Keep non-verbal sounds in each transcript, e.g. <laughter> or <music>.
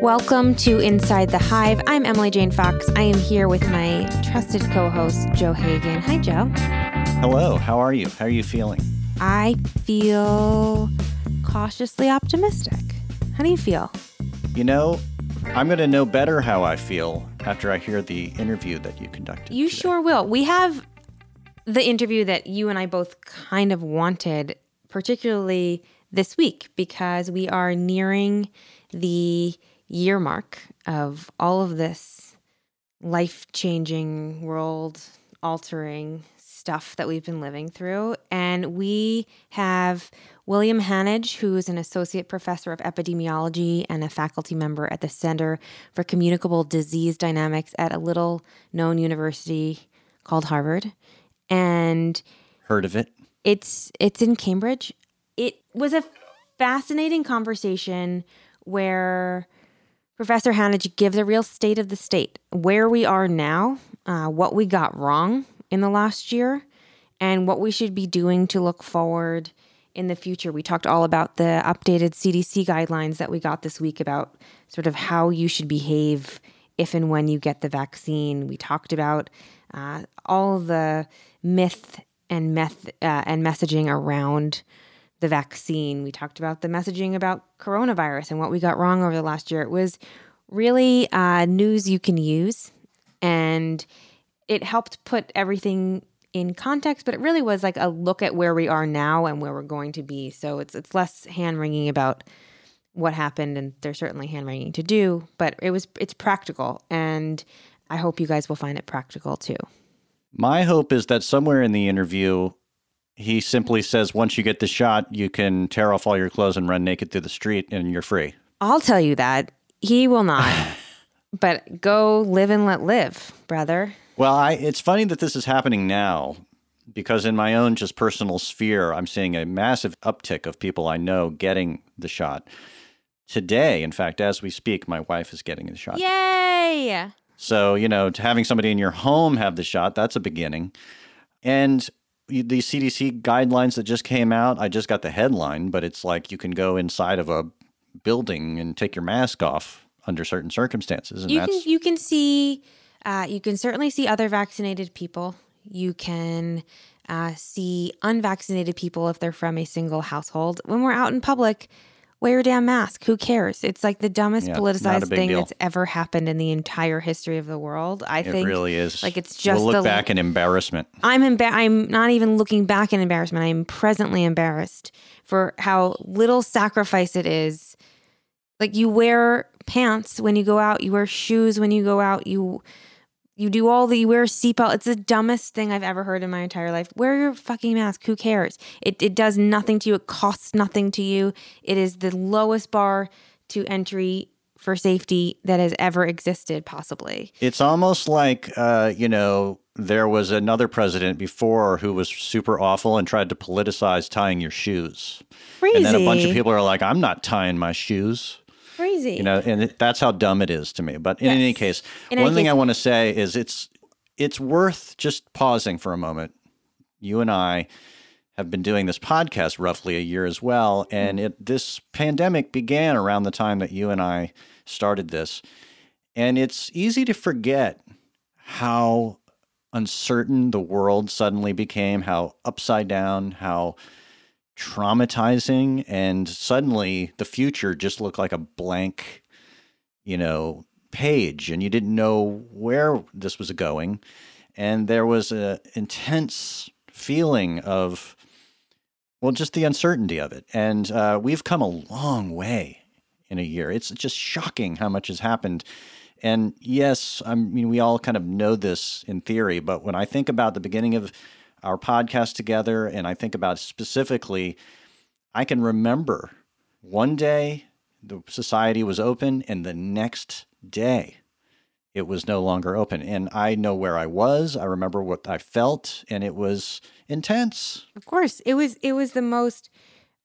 Welcome to Inside the Hive. I'm Emily Jane Fox. I am here with my trusted co host, Joe Hagan. Hi, Joe. Hello, how are you? How are you feeling? I feel cautiously optimistic. How do you feel? You know, I'm going to know better how I feel after I hear the interview that you conducted. You today. sure will. We have the interview that you and I both kind of wanted, particularly this week, because we are nearing the year mark of all of this life changing, world altering stuff that we've been living through. And we have William Hanage, who is an associate professor of epidemiology and a faculty member at the Center for Communicable Disease Dynamics at a little known university called Harvard. And Heard of it? it's it's in Cambridge. It was a fascinating conversation where Professor Hanage gives a real state of the state, where we are now, uh, what we got wrong in the last year, and what we should be doing to look forward in the future. We talked all about the updated CDC guidelines that we got this week about sort of how you should behave if and when you get the vaccine. We talked about uh, all the myth and meth uh, and messaging around the vaccine. We talked about the messaging about coronavirus and what we got wrong over the last year. It was really uh, news you can use, and it helped put everything in context. But it really was like a look at where we are now and where we're going to be. So it's it's less hand wringing about what happened, and there's certainly hand wringing to do, but it was it's practical, and I hope you guys will find it practical too. My hope is that somewhere in the interview, he simply says, once you get the shot, you can tear off all your clothes and run naked through the street and you're free. I'll tell you that he will not. <laughs> but go live and let live, brother. Well, I, it's funny that this is happening now because in my own just personal sphere, I'm seeing a massive uptick of people I know getting the shot. Today, in fact, as we speak, my wife is getting the shot. Yay! So, you know, to having somebody in your home have the shot, that's a beginning. And the CDC guidelines that just came out, I just got the headline, but it's like you can go inside of a building and take your mask off under certain circumstances. And You can you can see uh, you can certainly see other vaccinated people. You can uh, see unvaccinated people if they're from a single household. When we're out in public, wear your damn mask. Who cares? It's like the dumbest Yeah, politicized thing deal. that's ever happened in the entire history of the world. I it think really is. like it's just we'll look the back in embarrassment. I'm emba- I'm not even looking back in embarrassment. I'm presently embarrassed for how little sacrifice it is. Like you wear pants when you go out, you wear shoes when you go out, you you do all the you wear a seatbelt. It's the dumbest thing I've ever heard in my entire life. Wear your fucking mask. Who cares? It it does nothing to you. It costs nothing to you. It is the lowest bar to entry for safety that has ever existed, possibly. It's almost like, uh, you know, there was another president before who was super awful and tried to politicize tying your shoes. Crazy. And then a bunch of people are like, I'm not tying my shoes. Crazy. you know and it, that's how dumb it is to me. But in any case In any one thing case- i want to say is it's it's worth just pausing for a moment. You and i have been doing this podcast roughly a year as well and it this pandemic began around the time that you and i started this. And it's easy to forget how uncertain the world suddenly became how upside down how traumatizing and suddenly the future just looked like a blank you know page and you didn't know where this was going. And there was a intense feeling of well just the uncertainty of it. And uh, we've come a long way in a year. It's just shocking how much has happened. And yes i mean we all kind of know this in theory but when i think about the beginning of our podcast together and i think about specifically i can remember one day the society was open and the next day it was no longer open. And i know where i was. I remember what i felt and it was intense. Of course, it was it was the most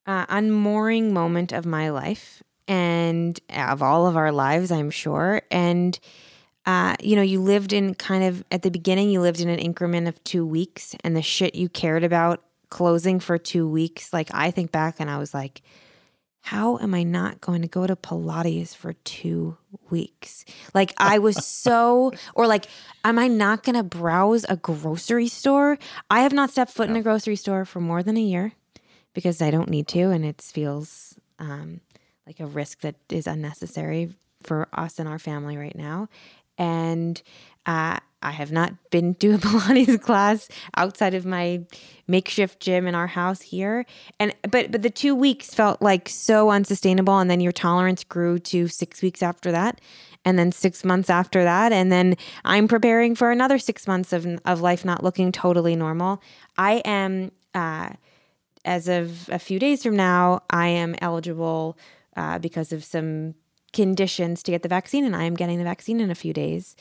uh, unmooring moment of my life and of all of our lives, I'm sure. And uh, you know, you lived in kind of at the beginning, you lived in an increment of two weeks, and the shit you cared about closing for two weeks. Like I think back, and I was like, how am I not going to go to Pilates for two weeks? Like, I was so, <laughs> or like, am I not going to browse a grocery store? I have not stepped foot in a grocery store for more than a year because I don't need to. And it feels um, like a risk that is unnecessary for us and our family right now. And uh, I have not been to a <laughs> Pilates class outside of my makeshift gym in our house here. And but but the 2 weeks felt like so unsustainable and then your tolerance grew to 6 weeks after that and then 6 months after that and then I'm preparing for another 6 months of of life not looking totally normal. I am uh, as of a few days from now, I am eligible uh, because of some conditions to get the vaccine, and I am getting the vaccine in a few days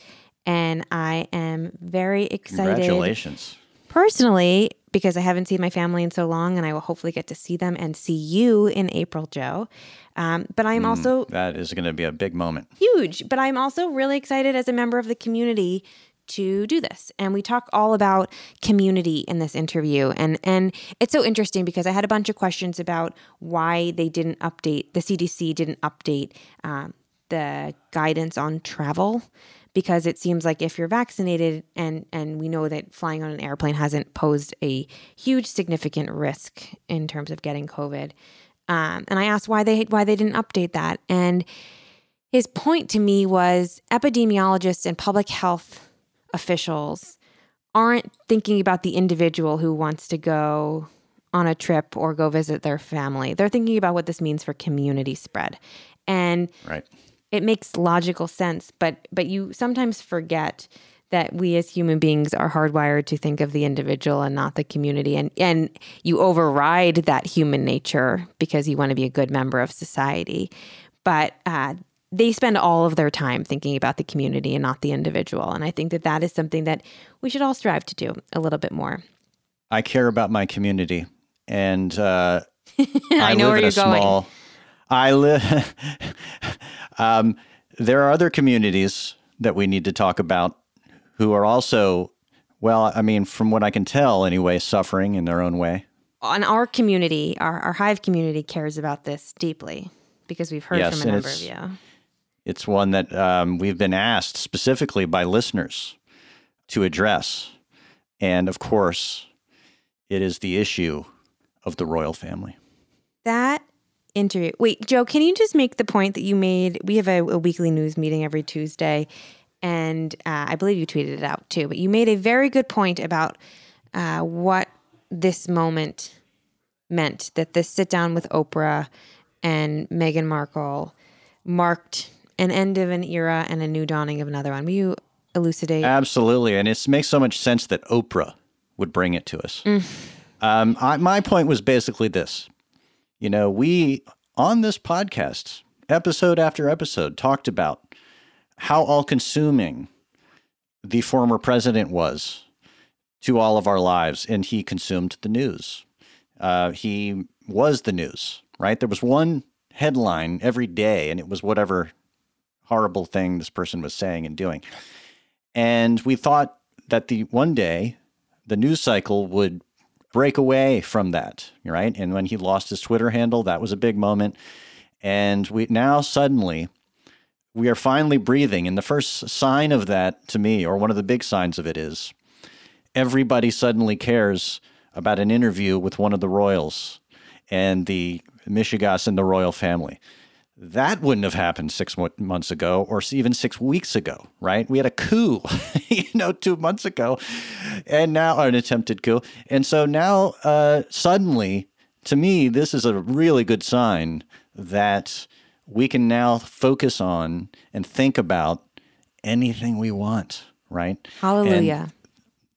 and I am very excited. Congratulations. Personally, because I haven't seen my family in so long, and I will hopefully get to see them and see you in April, Joe. Um, but I'm mm, also that is going to be a big moment, huge. But I'm also really excited as a member of the community to do this. And we talk all about community in this interview. And and it's so interesting because i had a bunch of questions about why they didn't update the cdc didn't update um, the guidance on travel. Because it seems like if you're vaccinated and and we know that flying on an airplane hasn't posed a huge significant risk in terms of getting covid um, and i asked why they why they didn't update that. And his point to me was epidemiologists and public health officials aren't thinking about the individual who wants to go on a trip or go visit their family. They're thinking about what this means for community spread. And right. it makes logical sense, but but you sometimes forget that we as human beings are hardwired to think of the individual and not the community. And and you override that human nature because you want to be a good member of society. But uh, they spend all of their time thinking about the community and not the individual and i think that that is something that we should all strive to do a little bit more i care about my community and uh, <laughs> I, I, know where you're going small, i live <laughs> Um, there are other communities that we need to talk about who are also, well, I mean, from what I can tell anyway, suffering in their own way. On our community, our, our Hive community cares about this deeply because we've heard yes, from a number of you. It's one that um, we've been asked specifically by listeners to address. And of course, it is the issue of the royal family. That interview. Wait, Joe, can you just make the point that you made? We have a, a weekly news meeting every Tuesday, and uh, I believe you tweeted it out too. But you made a very good point about uh, what this moment meant. That this sit down with Oprah and Meghan Markle marked an end of an era and a new dawning of another one. Will you elucidate? Absolutely, and it makes so much sense that Oprah would bring it to us. Mm. Um, I, my point was basically this you know, we on this podcast, episode after episode, talked about how all consuming the former president was to all of our lives, and he consumed the news. Uh, he was the news, right? There was one headline every day, and it was whatever horrible thing this person was saying and doing. And we thought that the one day the news cycle would break away from that, right? And when he lost his Twitter handle, that was a big moment. And we now suddenly we are finally breathing. And the first sign of that to me, or one of the big signs of it, is everybody suddenly cares about an interview with one of the royals and the Michigas and the royal family. That wouldn't have happened six months ago or even six weeks ago, right? We had a coup, <laughs> you know, two months ago, and now an attempted coup. And so now, uh, suddenly, to me, this is a really good sign that we can now focus on and think about anything we want, right? Hallelujah.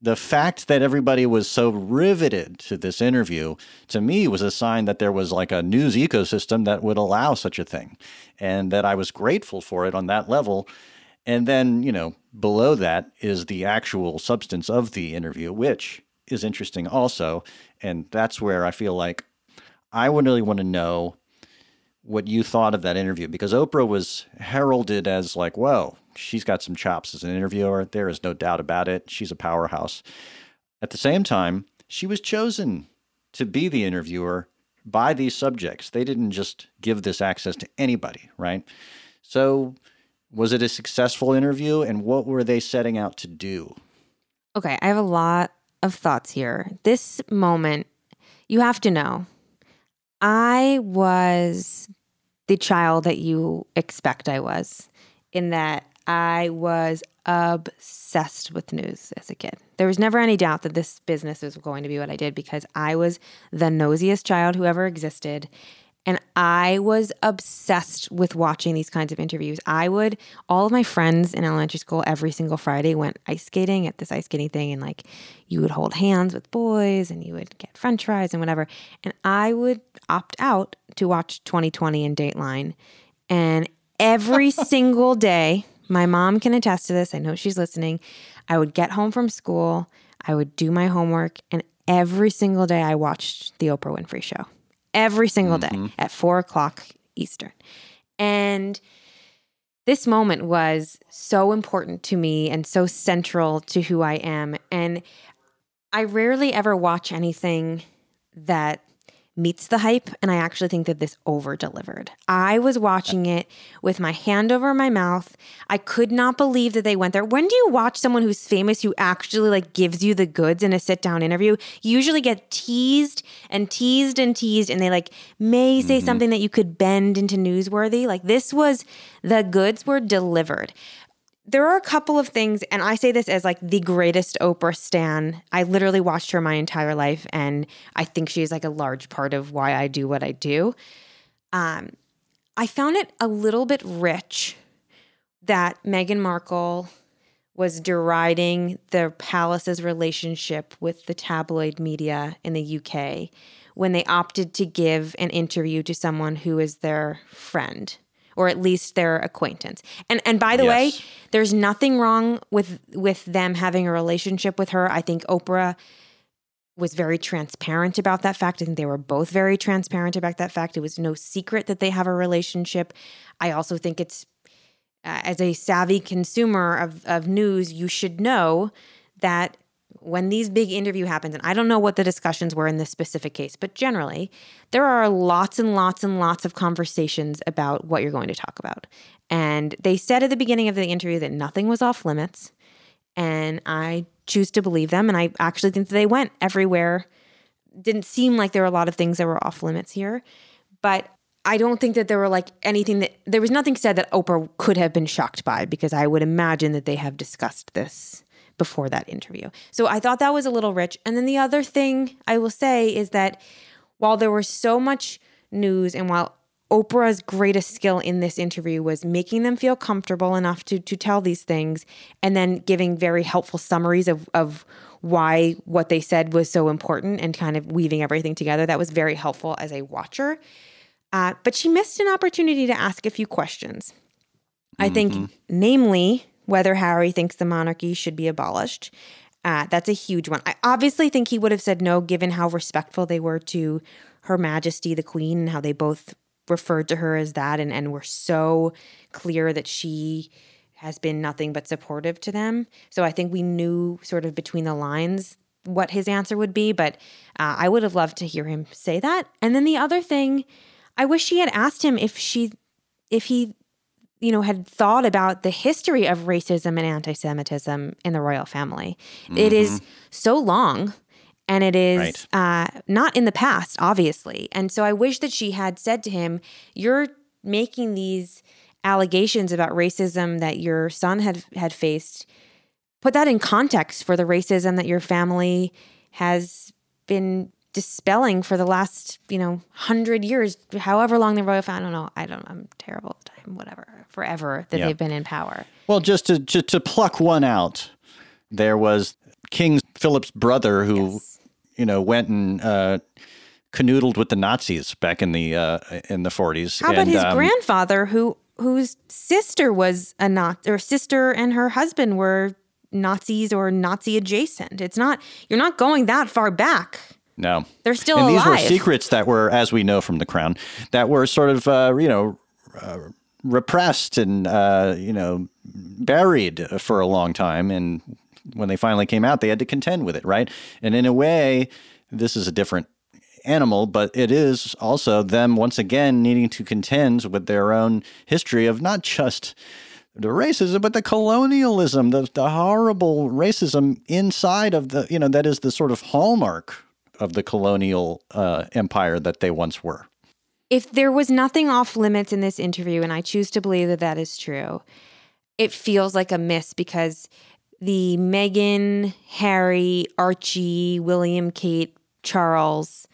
The fact that everybody was so riveted to this interview to me was a sign that there was like a news ecosystem that would allow such a thing and that I was grateful for it on that level. And then, you know, below that is the actual substance of the interview, which is interesting also. And that's where I feel like I would really want to know what you thought of that interview because Oprah was heralded as like, whoa, she's got some chops as an interviewer. There is no doubt about it. She's a powerhouse. At the same time, she was chosen to be the interviewer by these subjects. They didn't just give this access to anybody, right? So, was it a successful interview and what were they setting out to do? Okay, I have a lot of thoughts here. This moment, you have to know, I was the child that you expect I was, in that I was obsessed with news as a kid. There was never any doubt that this business was going to be what I did because I was the nosiest child who ever existed. And I was obsessed with watching these kinds of interviews. I would, all of my friends in elementary school every single Friday went ice skating at this ice skating thing. And like you would hold hands with boys and you would get french fries and whatever. And I would opt out to watch 2020 and Dateline. And every <laughs> single day, my mom can attest to this. I know she's listening. I would get home from school, I would do my homework, and every single day I watched The Oprah Winfrey Show every single day mm-hmm. at four o'clock Eastern. And this moment was so important to me and so central to who I am. And I rarely ever watch anything that meets the hype. And I actually think that this over delivered. I was watching it with my hand over my mouth. I could not believe that they went there. When do you watch someone who's famous who actually like gives you the goods in a sit down interview? You usually get teased and teased and teased, and they like may say mm-hmm. something that you could bend into newsworthy. Like this was the goods were delivered there are a couple of things, and I say this as like the greatest Oprah stan. I literally watched her my entire life, and I think she's like a large part of why I do what I do. Um, I found it a little bit rich that Meghan Markle was deriding the palace's relationship with the tabloid media in the UK when they opted to give an interview to someone who is their friend or at least their acquaintance. And and by the yes. way, there's nothing wrong with with them having a relationship with her. I think Oprah was very transparent about that fact. I think they were both very transparent about that fact. It was no secret that they have a relationship. I also think it's uh, as a savvy consumer of of news, you should know that when these big interview happens and i don't know what the discussions were in this specific case but generally there are lots and lots and lots of conversations about what you're going to talk about. And they said at the beginning of the interview that nothing was off limits and i choose to believe them and i actually think that they went everywhere. Didn't seem like there were a lot of things that were off limits here but I don't think that there were like anything that there was nothing said that Oprah could have been shocked by because I would imagine that they have discussed this before that interview. So I thought that was a little rich. And then the other thing I will say is that while there was so much news and while Oprah's greatest skill in this interview was making them feel comfortable enough to to tell these things and then giving very helpful summaries of of why what they said was so important and kind of weaving everything together. That was very helpful as a watcher. Uh, but she missed an opportunity to ask a few questions. I think, mm-hmm. namely, whether Harry thinks the monarchy should be abolished. Uh, that's a huge one. I obviously think he would have said no, given how respectful they were to Her Majesty the Queen and how they both referred to her as that and, and were so clear that she has been nothing but supportive to them. So I think we knew sort of between the lines what his answer would be, but uh, I would have loved to hear him say that. And then the other thing, I wish she had asked him if she if he you know, had thought about the history of racism and anti-Semitism in the royal family. Mm-hmm. It is mm-hmm. so long and it is right. uh, not in the past, obviously. And so I wish that she had said to him, "You're making these allegations about racism that your son had had faced. Put that in context for the racism that your family has been dispelling for the last, you know, hundred years, however long the royal family. I don't know. I don't. I'm terrible at time. Whatever forever that yeah. they've been in power. Well, just to, to, to pluck one out, there was King Philip's brother who, yes. you know, went and uh, canoodled with the Nazis back in the uh, in the forties. How about and, his um, grandfather, who whose sister was a Nazi, or sister and her husband were Nazis or Nazi adjacent? It's not you're not going that far back. No, they're still and alive. these were secrets that were, as we know from the Crown, that were sort of uh, you know uh, repressed and uh, you know buried for a long time, and when they finally came out, they had to contend with it, right? And in a way, this is a different animal, but it is also them once again needing to contend with their own history of not just the racism, but the colonialism, the, the horrible racism inside of the, you know, that is the sort of hallmark of the colonial uh, empire that they once were. If there was nothing off limits in this interview, and I choose to believe that that is true, it feels like a miss because the Meghan, Harry, Archie, William, Kate, Charles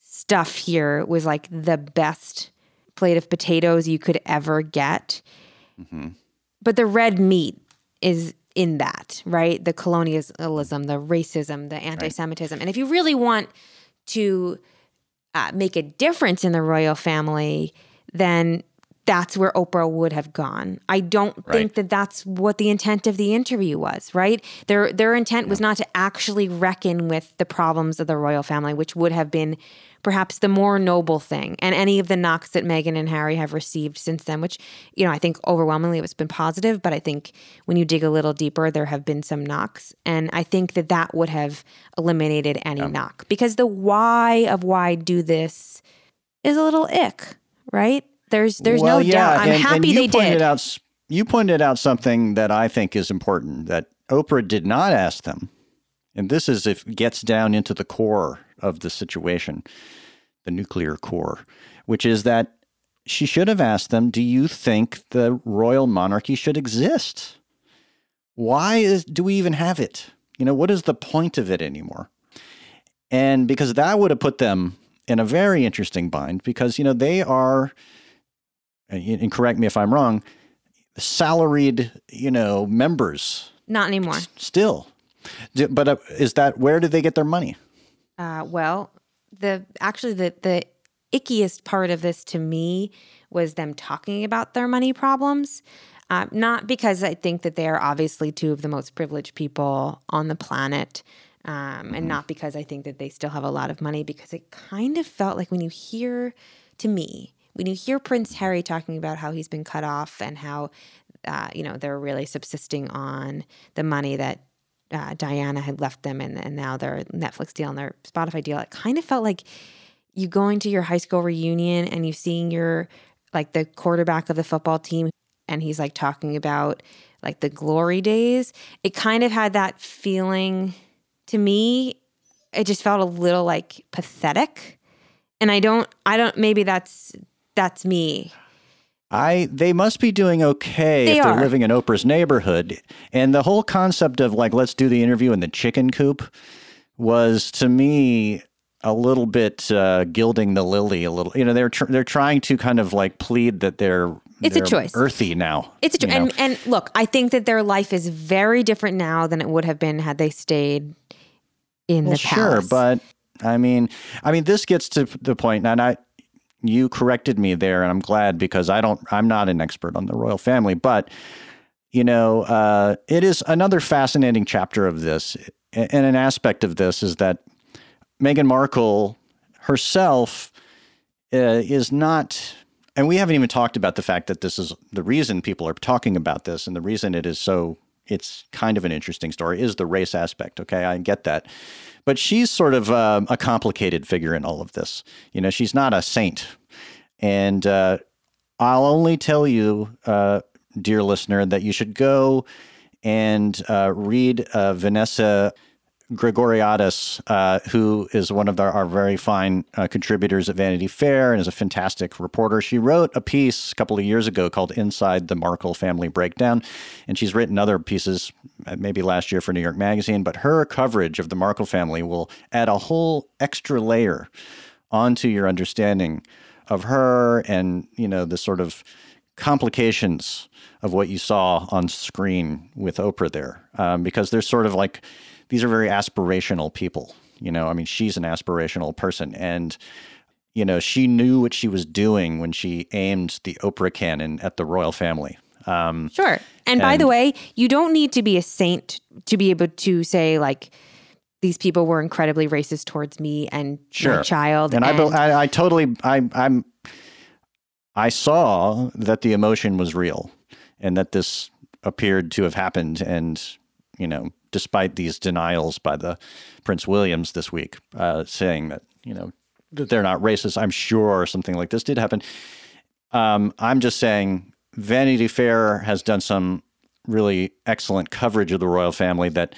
stuff here was like the best plate of potatoes you could ever get. Mm-hmm. But the red meat is in that, right? The colonialism, the racism, the anti Semitism. Right. And if you really want to uh, make a difference in the royal family, then that's where Oprah would have gone. I don't right. think that that's what the intent of the interview was, right? Their their intent yeah. was not to actually reckon with the problems of the royal family, which would have been perhaps the more noble thing. And any of the knocks that Meghan and Harry have received since then, which, you know, I think overwhelmingly it's been positive, but I think when you dig a little deeper, there have been some knocks. And I think that that would have eliminated any yeah. knock because the why of why do this is a little ick, right? There's there's well, no yeah, doubt. I'm and, happy and they did. Out, you pointed out something that I think is important that Oprah did not ask them. And this is if gets down into the core of the situation, the nuclear core, which is that she should have asked them, Do you think the royal monarchy should exist? Why is, do we even have it? You know, what is the point of it anymore? And because that would have put them in a very interesting bind because, you know, they are, and correct me if I'm wrong, salaried, you know, members. Not anymore. Still. But uh, is that, where did they get their money? Uh, well, the actually the the ickiest part of this to me was them talking about their money problems. Uh, not because I think that they are obviously two of the most privileged people on the planet, um, mm-hmm. and not because I think that they still have a lot of money, because it kind of felt like when you hear, to me, when you hear Prince Harry talking about how he's been cut off and how, uh, you know, they're really subsisting on the money that uh, Diana had left them and, and now their Netflix deal and their Spotify deal, it kind of felt like you going to your high school reunion and you seeing your like the quarterback of the football team and he's like talking about like the glory days. It kind of had that feeling to me. It just felt a little like pathetic. And I don't I don't maybe that's that's me. I they must be doing okay they if they're are. living in Oprah's neighborhood. And the whole concept of like let's do the interview in the chicken coop was to me a little bit uh, gilding the lily a little. You know, they're tr- they're trying to kind of like plead that they're it's they're a choice. Earthy now. It's a choice. And, and look, I think that their life is very different now than it would have been had they stayed in well, the palace. Sure, but I mean, I mean, this gets to the point, and I you corrected me there, and I'm glad because I don't. I'm not an expert on the royal family, but you know, uh, it is another fascinating chapter of this, and an aspect of this is that Meghan Markle herself uh, is not. And we haven't even talked about the fact that this is the reason people are talking about this, and the reason it is so. It's kind of an interesting story is the race aspect. Okay, I get that. But she's sort of um, a complicated figure in all of this. You know, she's not a saint. And uh, I'll only tell you, uh, dear listener, that you should go and uh, read uh, Vanessa Grigoriadis, uh, who is one of the, our very fine uh, contributors at Vanity Fair and is a fantastic reporter. She wrote a piece a couple of years ago called Inside the Markle Family Breakdown, and she's written other pieces, uh, maybe last year for New York Magazine. But her coverage of the Markle family will add a whole extra layer onto your understanding of her and, you know, the sort of complications of what you saw on screen with Oprah there, um, because there's sort of like these are very aspirational people. You know, I mean, she's an aspirational person, and you know, she knew what she was doing when she aimed the Oprah cannon at the royal family. Um, sure. And, and by the way, you don't need to be a saint to be able to say like these people were incredibly racist towards me and sure. my child. And, and I, I, I totally, I, I'm, I saw that the emotion was real, and that this appeared to have happened, and you know, despite these denials by the Prince Williams this week, uh, saying that you know that they're not racist. I'm sure something like this did happen. Um, I'm just saying Vanity Fair has done some really excellent coverage of the royal family that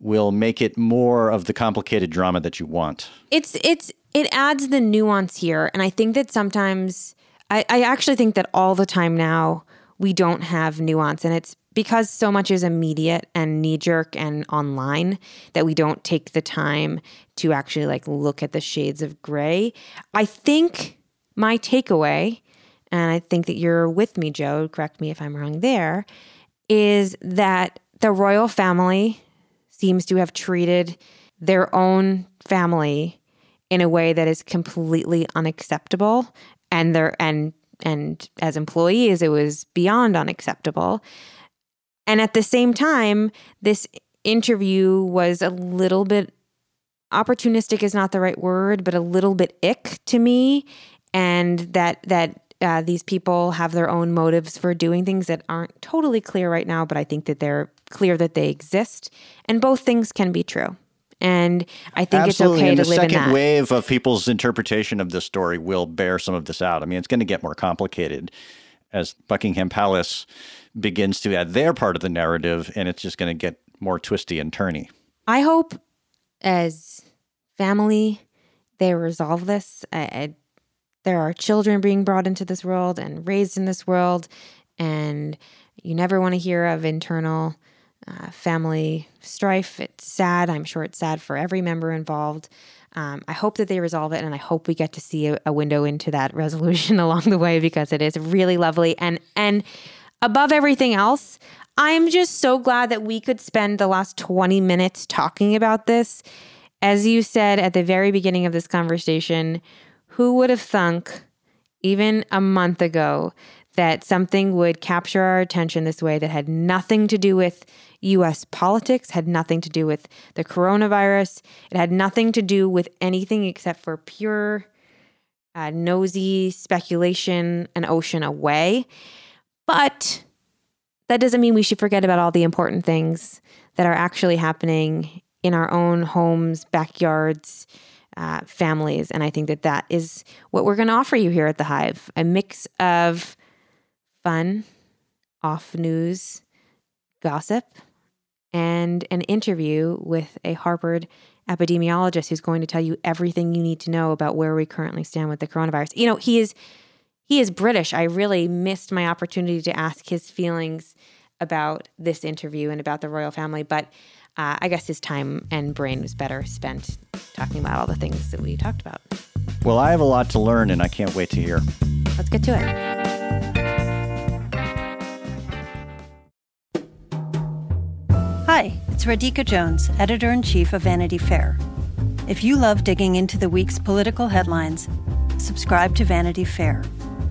will make it more of the complicated drama that you want. It's it's it adds the nuance here, and I think that sometimes I, I actually think that all the time now we don't have nuance, and it's because so much is immediate and knee jerk and online that we don't take the time to actually like look at the shades of gray. I think my takeaway, and I think that you're with me, Joe, correct me if I'm wrong there, is that the royal family seems to have treated their own family in a way that is completely unacceptable and their and and as employees it was beyond unacceptable and at the same time, this interview was a little bit opportunistic is not the right word, but a little bit ick to me. And that that uh, these people have their own motives for doing things that aren't totally clear right now, but I think that they're clear that they exist. And both things can be true. And I think Absolutely. it's okay and to live in that. The second wave of people's interpretation of this story will bear some of this out. I mean, it's going to get more complicated as Buckingham Palace begins to add their part of the narrative, and it's just going to get more twisty and turny. I hope as family they resolve this. I, I, there are children being brought into this world and raised in this world, and you never want to hear of internal uh, family strife. It's sad. I'm sure it's sad for every member involved. Um, I hope that they resolve it, and I hope we get to see a, a window into that <laughs> resolution along the way because it is really lovely. And and above everything else, I'm just so glad that we could spend the last 20 minutes talking about this. As you said at the very beginning of this conversation, who would have thunk even a month ago that something would capture our attention this way that had nothing to do with US politics, had nothing to do with the coronavirus, it had nothing to do with anything except for pure uh, nosy speculation an ocean away. But that doesn't mean we should forget about all the important things that are actually happening in our own homes, backyards, uh, families. And I think that that is what we're going to offer you here at the Hive a mix of fun, off news, gossip, and an interview with a Harvard epidemiologist who's going to tell you everything you need to know about where we currently stand with the coronavirus. You know, he is he is British. I really missed my opportunity to ask his feelings about this interview and about the royal family, but uh, I guess his time and brain was better spent talking about all the things that we talked about. Well, I have a lot to learn, and I can't wait to hear. Let's get to it. Hi, it's Radhika Jones, editor in chief of Vanity Fair. If you love digging into the week's political headlines, subscribe to Vanity Fair.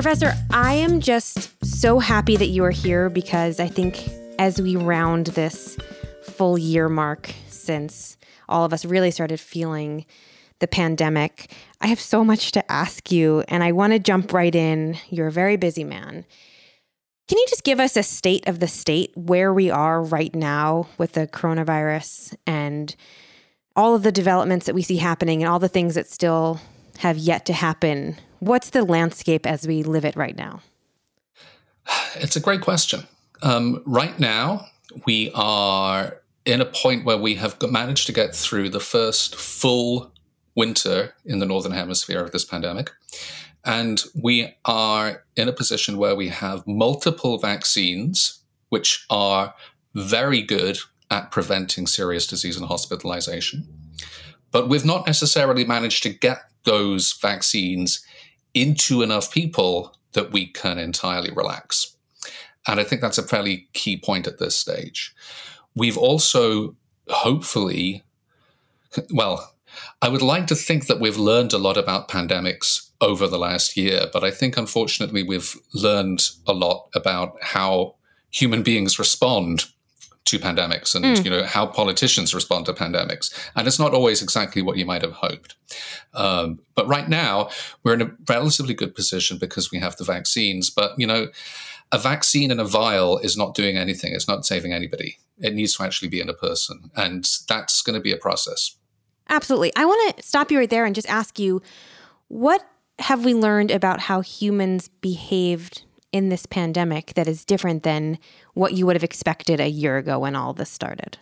Professor, I am just so happy that you are here because I think as we round this full year mark since all of us really started feeling the pandemic, I have so much to ask you and I want to jump right in. You're a very busy man. Can you just give us a state of the state where we are right now with the coronavirus and all of the developments that we see happening and all the things that still have yet to happen What's the landscape as we live it right now? It's a great question. Um, right now, we are in a point where we have managed to get through the first full winter in the Northern Hemisphere of this pandemic. And we are in a position where we have multiple vaccines, which are very good at preventing serious disease and hospitalization. But we've not necessarily managed to get those vaccines into enough people that we can entirely relax. And I think that's a fairly key point at this stage. We've also hopefully, well, I would like to think that we've learned a lot about pandemics over the last year, but I think unfortunately we've learned a lot about how human beings respond to pandemics and mm. you know how politicians respond to pandemics. And it's not always exactly what you might have hoped. Um, but right now we're in a relatively good position because we have the vaccines. But you know a vaccine in a vial is not doing anything. It's not saving anybody. It needs to actually be in a person. And that's going to be a process. Absolutely. I want to stop you right there and just ask you what have we learned about how humans behaved in this pandemic that is different than what you would have expected a year ago when all this started?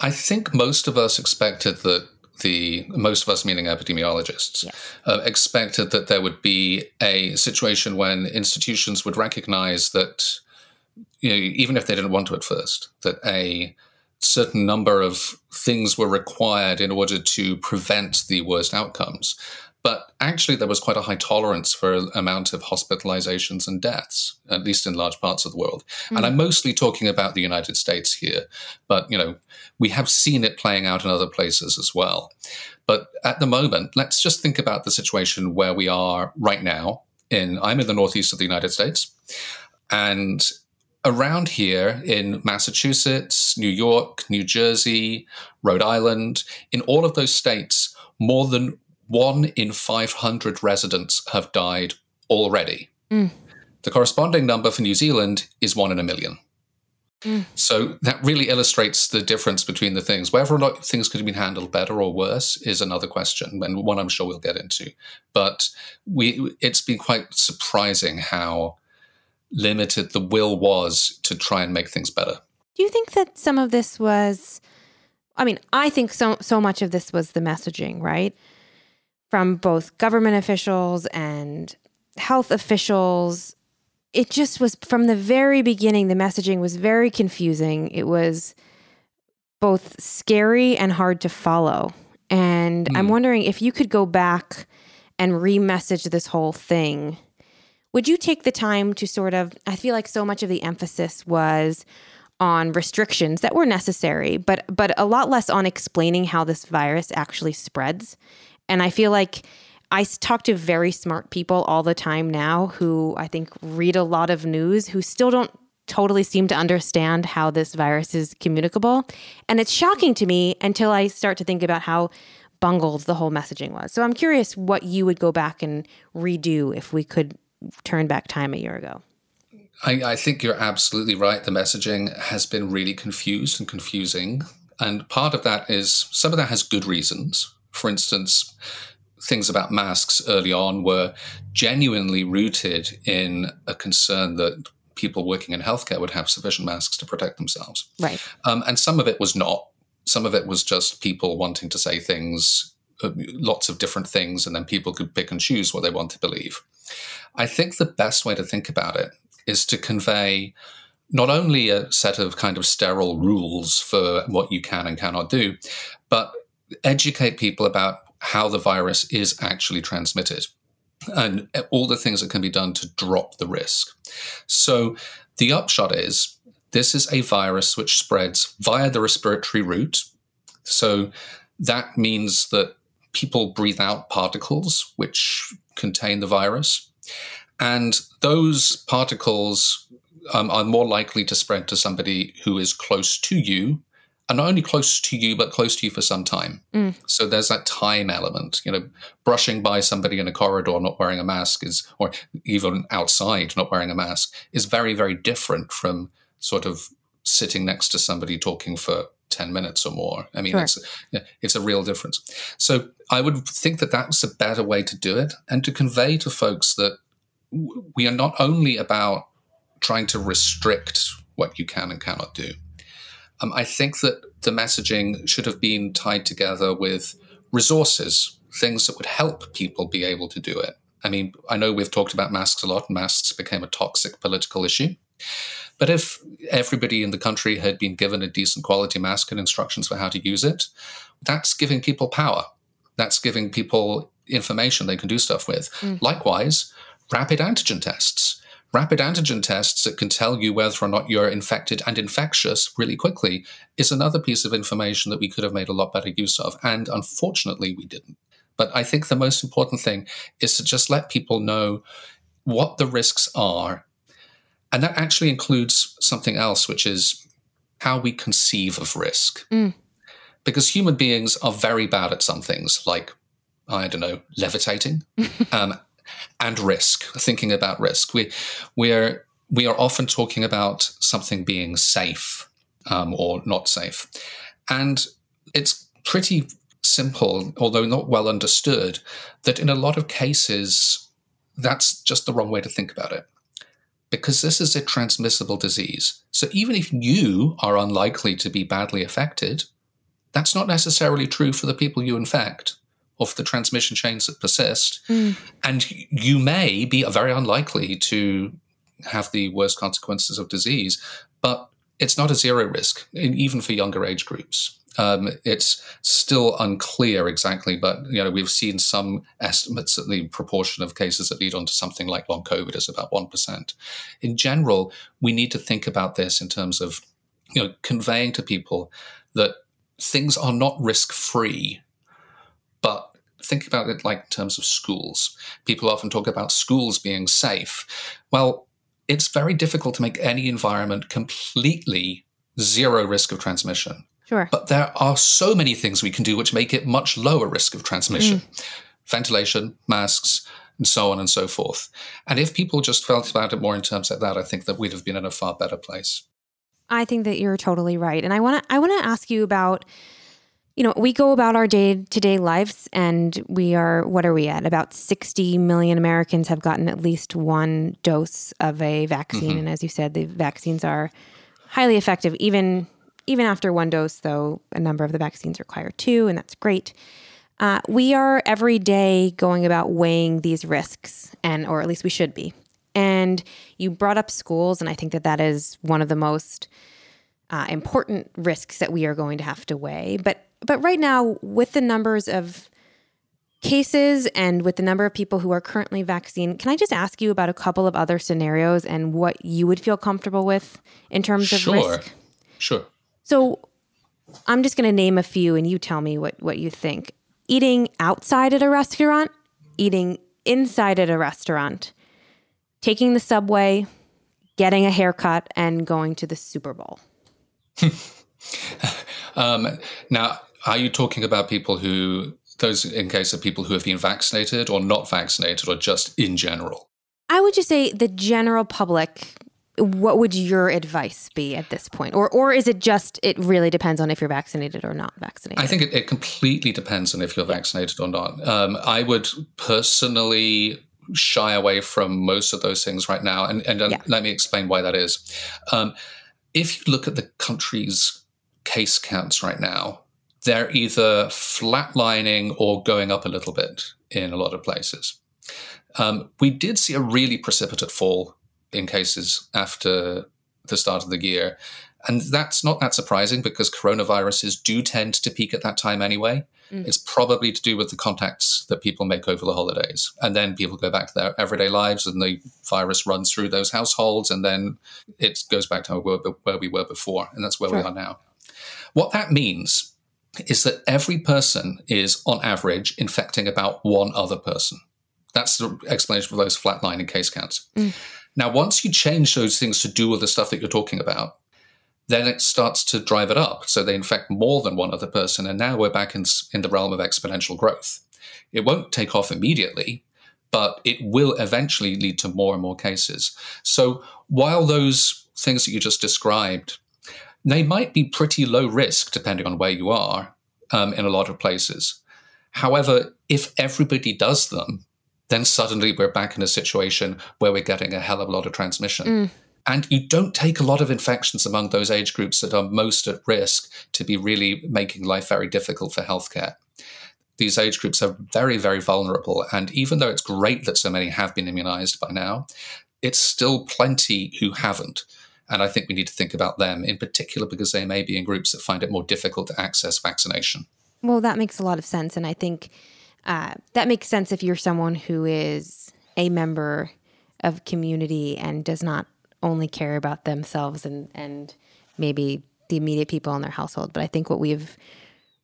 I think most of us expected that the most of us, meaning epidemiologists, yes. uh, expected that there would be a situation when institutions would recognize that, you know, even if they didn't want to at first, that a certain number of things were required in order to prevent the worst outcomes. But actually, there was quite a high tolerance for amount of hospitalizations and deaths, at least in large parts of the world. Mm. And I'm mostly talking about the United States here, but you know, we have seen it playing out in other places as well. But at the moment, let's just think about the situation where we are right now. In I'm in the northeast of the United States, and around here in Massachusetts, New York, New Jersey, Rhode Island, in all of those states, more than one in 500 residents have died already. Mm. The corresponding number for New Zealand is one in a million. Mm. So that really illustrates the difference between the things. Whether or not things could have been handled better or worse is another question, and one I'm sure we'll get into. But we, it's been quite surprising how limited the will was to try and make things better. Do you think that some of this was? I mean, I think so. So much of this was the messaging, right? From both government officials and health officials. It just was from the very beginning, the messaging was very confusing. It was both scary and hard to follow. And mm. I'm hmm. wondering if you could go back and re-message this whole thing. Would you take the time to sort of I feel like so much of the emphasis was on restrictions that were necessary, but but a lot less on explaining how this virus actually spreads. And I feel like I talk to very smart people all the time now who I think read a lot of news who still don't totally seem to understand how this virus is communicable. And it's shocking to me until I start to think about how bungled the whole messaging was. So I'm curious what you would go back and redo if we could turn back time a year ago. I, I think you're absolutely right. The messaging has been really confused and confusing. And part of that is some of that has good reasons for instance, things about masks early on were genuinely rooted in a concern that people working in healthcare would have sufficient masks to protect themselves. Right. Um, and some of it was not. Some of it was just people wanting to say things, uh, lots of different things, and then people could pick and choose what they want to believe. I think the best way to think about it is to convey not only a set of kind of sterile rules for what you can and cannot do, but educate people about how the virus is actually transmitted and all the things that can be done to drop the risk. So the upshot is this is a virus which spreads via the respiratory route. So that means that people breathe out particles which contain the virus. And those particles um, are more likely to spread to somebody who is close to you are not only close to you, but close to you for some time. Mm. So there's that time element. You know, brushing by somebody in a corridor not wearing a mask is, or even outside not wearing a mask, is very, very different from sort of sitting next to somebody talking for 10 minutes or more. I mean, sure. it's, it's a real difference. So I would think that that's a better way to do it and to convey to folks that we are not only about trying to restrict what you can and cannot do um, I think that the messaging should have been tied together with resources, things that would help people be able to do it. I mean, I know we've talked about masks a lot, masks became a toxic political issue. But if everybody in the country had been given a decent quality mask and instructions for how to use it, that's giving people power. That's giving people information they can do stuff with. Mm. Likewise, rapid antigen tests. Rapid antigen tests that can tell you whether or not you're infected and infectious really quickly is another piece of information that we could have made a lot better use of. And unfortunately, we didn't. But I think the most important thing is to just let people know what the risks are. And that actually includes something else, which is how we conceive of risk. Mm. Because human beings are very bad at some things, like, I don't know, levitating <laughs> um, and risk, thinking about risk. We, we, are, we are often talking about something being safe um, or not safe. And it's pretty simple, although not well understood, that in a lot of cases, that's just the wrong way to think about it. Because this is a transmissible disease. So even if you are unlikely to be badly affected, that's not necessarily true for the people you infect for the transmission chains that persist. Mm. And you may be very unlikely to have the worst consequences of disease, but it's not a zero risk, even for younger age groups. Um, it's still unclear exactly, but you know we've seen some estimates that the proportion of cases that lead on to something like long COVID is about one percent. In general, we need to think about this in terms of you know conveying to people that things are not risk free, think about it like in terms of schools. People often talk about schools being safe. Well, it's very difficult to make any environment completely zero risk of transmission. Sure. But there are so many things we can do which make it much lower risk of transmission. Mm. Ventilation, masks, and so on and so forth. And if people just felt about it more in terms like that, I think that we'd have been in a far better place. I think that you're totally right. And I want to I want to ask you about you know, we go about our day-to-day lives and we are what are we at? About 60 million Americans have gotten at least one dose of a vaccine mm-hmm. and as you said, the vaccines are highly effective even even after one dose, though, a number of the vaccines require two, and that's great. Uh, we are every day going about weighing these risks, and or at least we should be. And you brought up schools, and I think that that is one of the most uh, important risks that we are going to have to weigh. But but right now, with the numbers of cases and with the number of people who are currently vaccinated, can I just ask you about a couple of other scenarios and what you would feel comfortable with in terms of sure. risk? Sure. So I'm just going to name a few and you tell me what, what you think. Eating outside at a restaurant, eating inside at a restaurant, taking the subway, getting a haircut, and going to the Super Bowl. <laughs> um, now, are you talking about people who, those in case of people who have been vaccinated or not vaccinated or just in general? I would just say the general public what would your advice be at this point? Or or is it just it really depends on if you're vaccinated or not vaccinated? I think it, it completely depends on if you're vaccinated or not. Um, i would personally shy away from most of those things right now. And, and yeah. let me explain why that is. Um, if you look at the country's case counts right now they're either flatlining or going up a little bit in a lot of places um, we did see a really precipitate fall in cases after the start of the year. And that's not that surprising because coronaviruses do tend to peak at that time anyway. Mm. It's probably to do with the contacts that people make over the holidays. And then people go back to their everyday lives and the virus runs through those households and then it goes back to where we were before. And that's where sure. we are now. What that means is that every person is, on average, infecting about one other person. That's the explanation for those flatlining case counts. Mm. Now, once you change those things to do with the stuff that you're talking about, then it starts to drive it up. So they infect more than one other person. And now we're back in, in the realm of exponential growth. It won't take off immediately, but it will eventually lead to more and more cases. So while those things that you just described, they might be pretty low risk depending on where you are um, in a lot of places. However, if everybody does them, then suddenly we're back in a situation where we're getting a hell of a lot of transmission. Mm. And you don't take a lot of infections among those age groups that are most at risk to be really making life very difficult for healthcare. These age groups are very, very vulnerable. And even though it's great that so many have been immunized by now, it's still plenty who haven't. And I think we need to think about them in particular because they may be in groups that find it more difficult to access vaccination. Well, that makes a lot of sense. And I think uh, that makes sense if you're someone who is a member of community and does not only care about themselves and and maybe the immediate people in their household. But I think what we've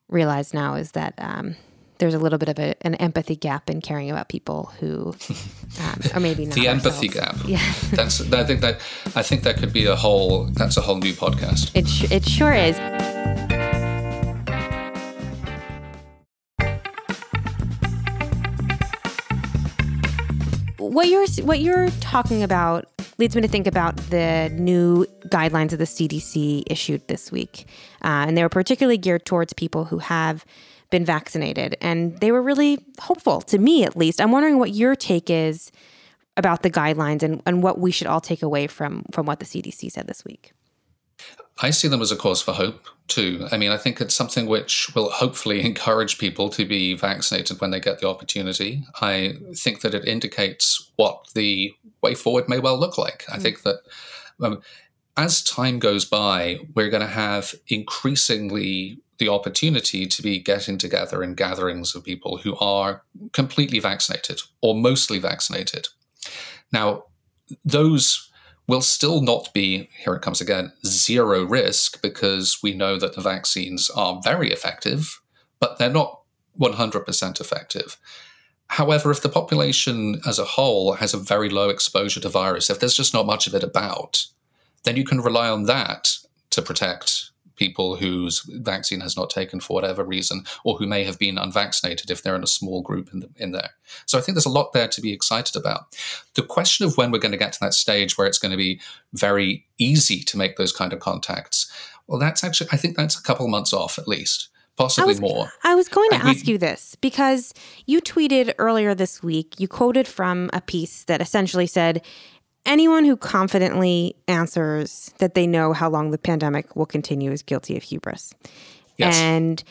realized now is that um, there's a little bit of a, an empathy gap in caring about people who, <laughs> um, or maybe not the ourselves. empathy gap. Yeah, <laughs> That's. I think that. I think that could be a whole. That's a whole new podcast. it sh- it sure is. What you're what you're talking about leads me to think about the new guidelines that the CDC issued this week, uh, and they were particularly geared towards people who have been vaccinated, and they were really hopeful to me, at least. I'm wondering what your take is about the guidelines and, and what we should all take away from from what the CDC said this week. I see them as a cause for hope too. I mean, I think it's something which will hopefully <laughs> encourage people to be vaccinated when they get the opportunity. I think that it indicates what the way forward may well look like. I think that um, as time goes by, we're going to have increasingly the opportunity to be getting together in gatherings of people who are completely vaccinated or mostly vaccinated. Now, those will still not be, here it comes again, zero risk because we know that the vaccines are very effective, but they're not 100% effective. However, if the population as a whole has a very low exposure to virus, if there's just not much of it about, then you can rely on that to protect people whose vaccine has not taken for whatever reason, or who may have been unvaccinated if they're in a small group in, the, in there. So I think there's a lot there to be excited about. The question of when we're going to get to that stage where it's going to be very easy to make those kind of contacts, well, that's actually, I think that's a couple months off at least. Possibly was, more. I was going to And we- ask you this because you tweeted earlier this week, you quoted from a piece that essentially said, Anyone who confidently answers that they know how long the pandemic will continue is guilty of hubris. Yes. And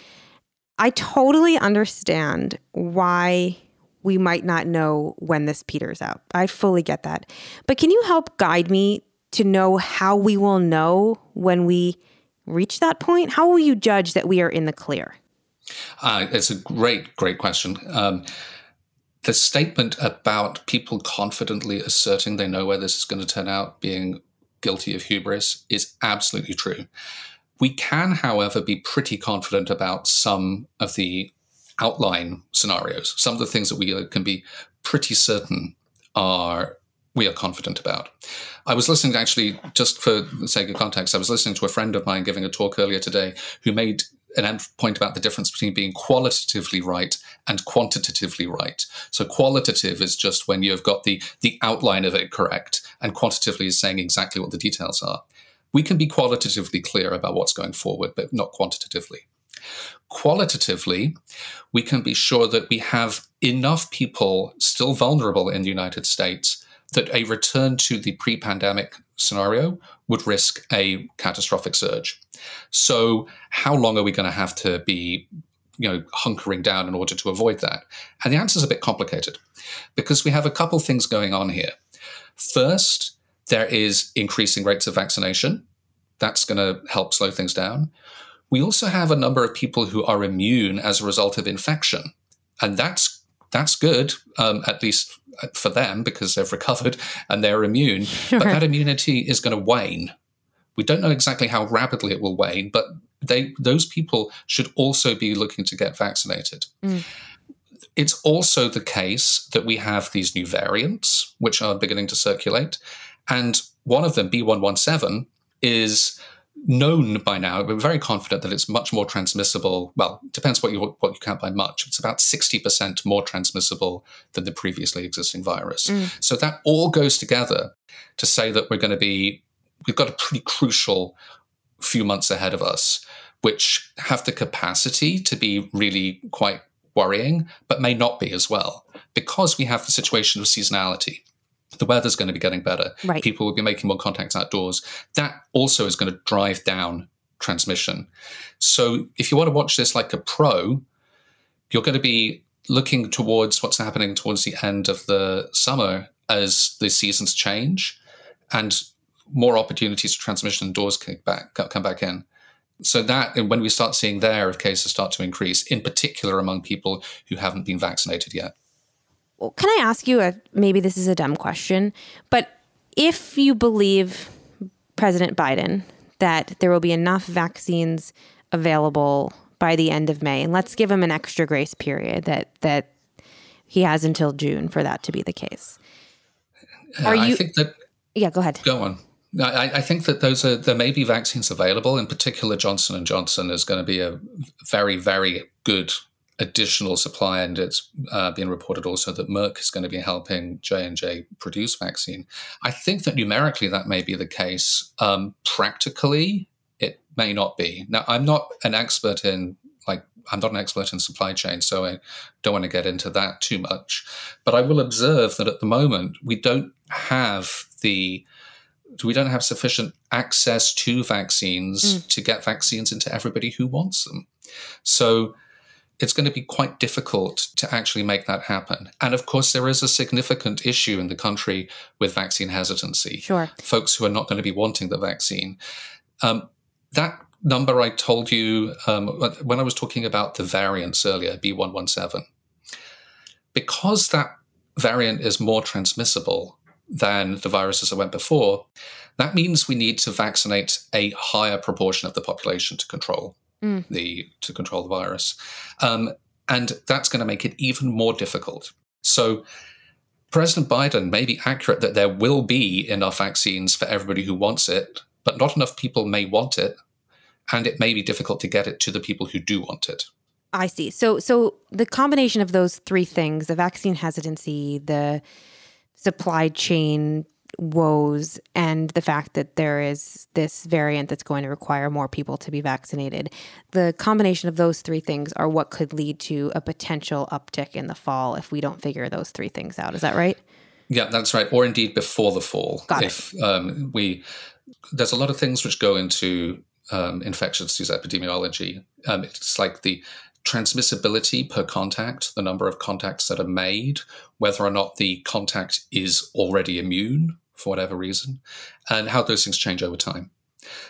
I totally understand why we might not know when this peters out. I fully get that. But can you help guide me to know how we will know when we reach that point? How will you judge that we are in the clear? Uh, it's a great, great question. Um, the statement about people confidently asserting they know where this is going to turn out being guilty of hubris is absolutely true. We can, however, be pretty confident about some of the outline scenarios, some of the things that we uh, can be pretty certain are we are confident about. I was listening actually, just for the sake of context, I was listening to a friend of mine giving a talk earlier today who made an point about the difference between being qualitatively right and quantitatively right. So qualitative is just when you've got the the outline of it correct, and quantitatively is saying exactly what the details are. We can be qualitatively clear about what's going forward, but not quantitatively. Qualitatively, we can be sure that we have enough people still vulnerable in the United States that a return to the pre pandemic scenario would risk a catastrophic surge. So, how long are we going to have to be you know, hunkering down in order to avoid that? And the answer is a bit complicated because we have a couple things going on here. First, there is increasing rates of vaccination. That's going to help slow things down. We also have a number of people who are immune as a result of infection, and that's that's good, um, at least for them because they've recovered and they're immune. <laughs> But that immunity is going to wane. We don't know exactly how rapidly it will wane, but they those people should also be looking to get vaccinated. Mm. It's also the case that we have these new variants which are beginning to circulate, and one of them, B117, is known by now. We're very confident that it's much more transmissible. Well, depends what you what you count by much. It's about sixty percent more transmissible than the previously existing virus. Mm. So that all goes together to say that we're going to be we've got a pretty crucial few months ahead of us, which have the capacity to be really quite worrying, but may not be as well because we have the situation of seasonality the weather's going to be getting better. Right. People will be making more contacts outdoors. That also is going to drive down transmission. So if you want to watch this like a pro, you're going to be looking towards what's happening towards the end of the summer as the seasons change and more opportunities for transmission indoors back, come back in. So that, when we start seeing there, if cases start to increase, in particular among people who haven't been vaccinated yet. Well, can I ask you a maybe this is a dumb question, but if you believe President Biden that there will be enough vaccines available by the end of May, and let's give him an extra grace period that that he has until June for that to be the case. Uh, are you? That. Yeah, go ahead. Go on. I, I, think that those are there may be vaccines available. In particular, Johnson and Johnson is going to be a very, very good additional supply, and it's uh, being reported also that Merck is going to be helping J and J produce vaccine. I think that numerically that may be the case. Um, practically, it may not be. Now, I'm not an expert in like I'm not an expert in supply chain, so I don't want to get into that too much. But I will observe that at the moment we don't have the we don't have sufficient access to vaccines mm. to get vaccines into everybody who wants them. So it's going to be quite difficult to actually make that happen. And of course, there is a significant issue in the country with vaccine hesitancy. Sure. Folks who are not going to be wanting the vaccine. Um, that number I told you um, when I was talking about the variants earlier, B117, because that variant is more transmissible than the viruses that went before, that means we need to vaccinate a higher proportion of the population to control mm. the to control the virus, um, and that's going to make it even more difficult. So. President Biden may be accurate that there will be enough vaccines for everybody who wants it, but not enough people may want it, and it may be difficult to get it to the people who do want it. I see. So so the combination of those three things, the vaccine hesitancy, the supply chain woes and the fact that there is this variant that's going to require more people to be vaccinated. The combination of those three things are what could lead to a potential uptick in the fall if we don't figure those three things out. Is that right? Yeah, that's right. Or indeed before the fall. Got if um, we there's a lot of things which go into um, infectious disease epidemiology. Um, it's like the transmissibility per contact, the number of contacts that are made, whether or not the contact is already immune for whatever reason, and how those things change over time.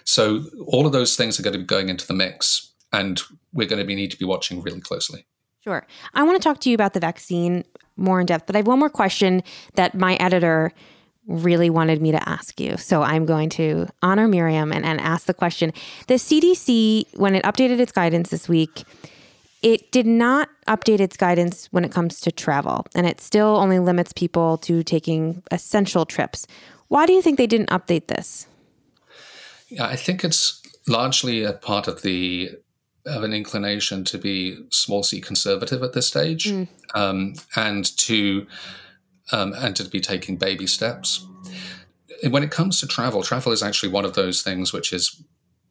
So all of those things are going to be going into the mix, and we're going to be, need to be watching really closely. Sure. I want to talk to you about the vaccine more in depth, but I have one more question that my editor really wanted me to ask you. So I'm going to honor Miriam and, and ask the question. The CDC, when it updated its guidance this week, it did not update its guidance when it comes to travel, and it still only limits people to taking essential trips. Why do you think they didn't update this? Yeah, I think it's largely a part of the of an inclination to be small c conservative at this stage, mm. um, and to um, and to be taking baby steps. When it comes to travel, travel is actually one of those things which is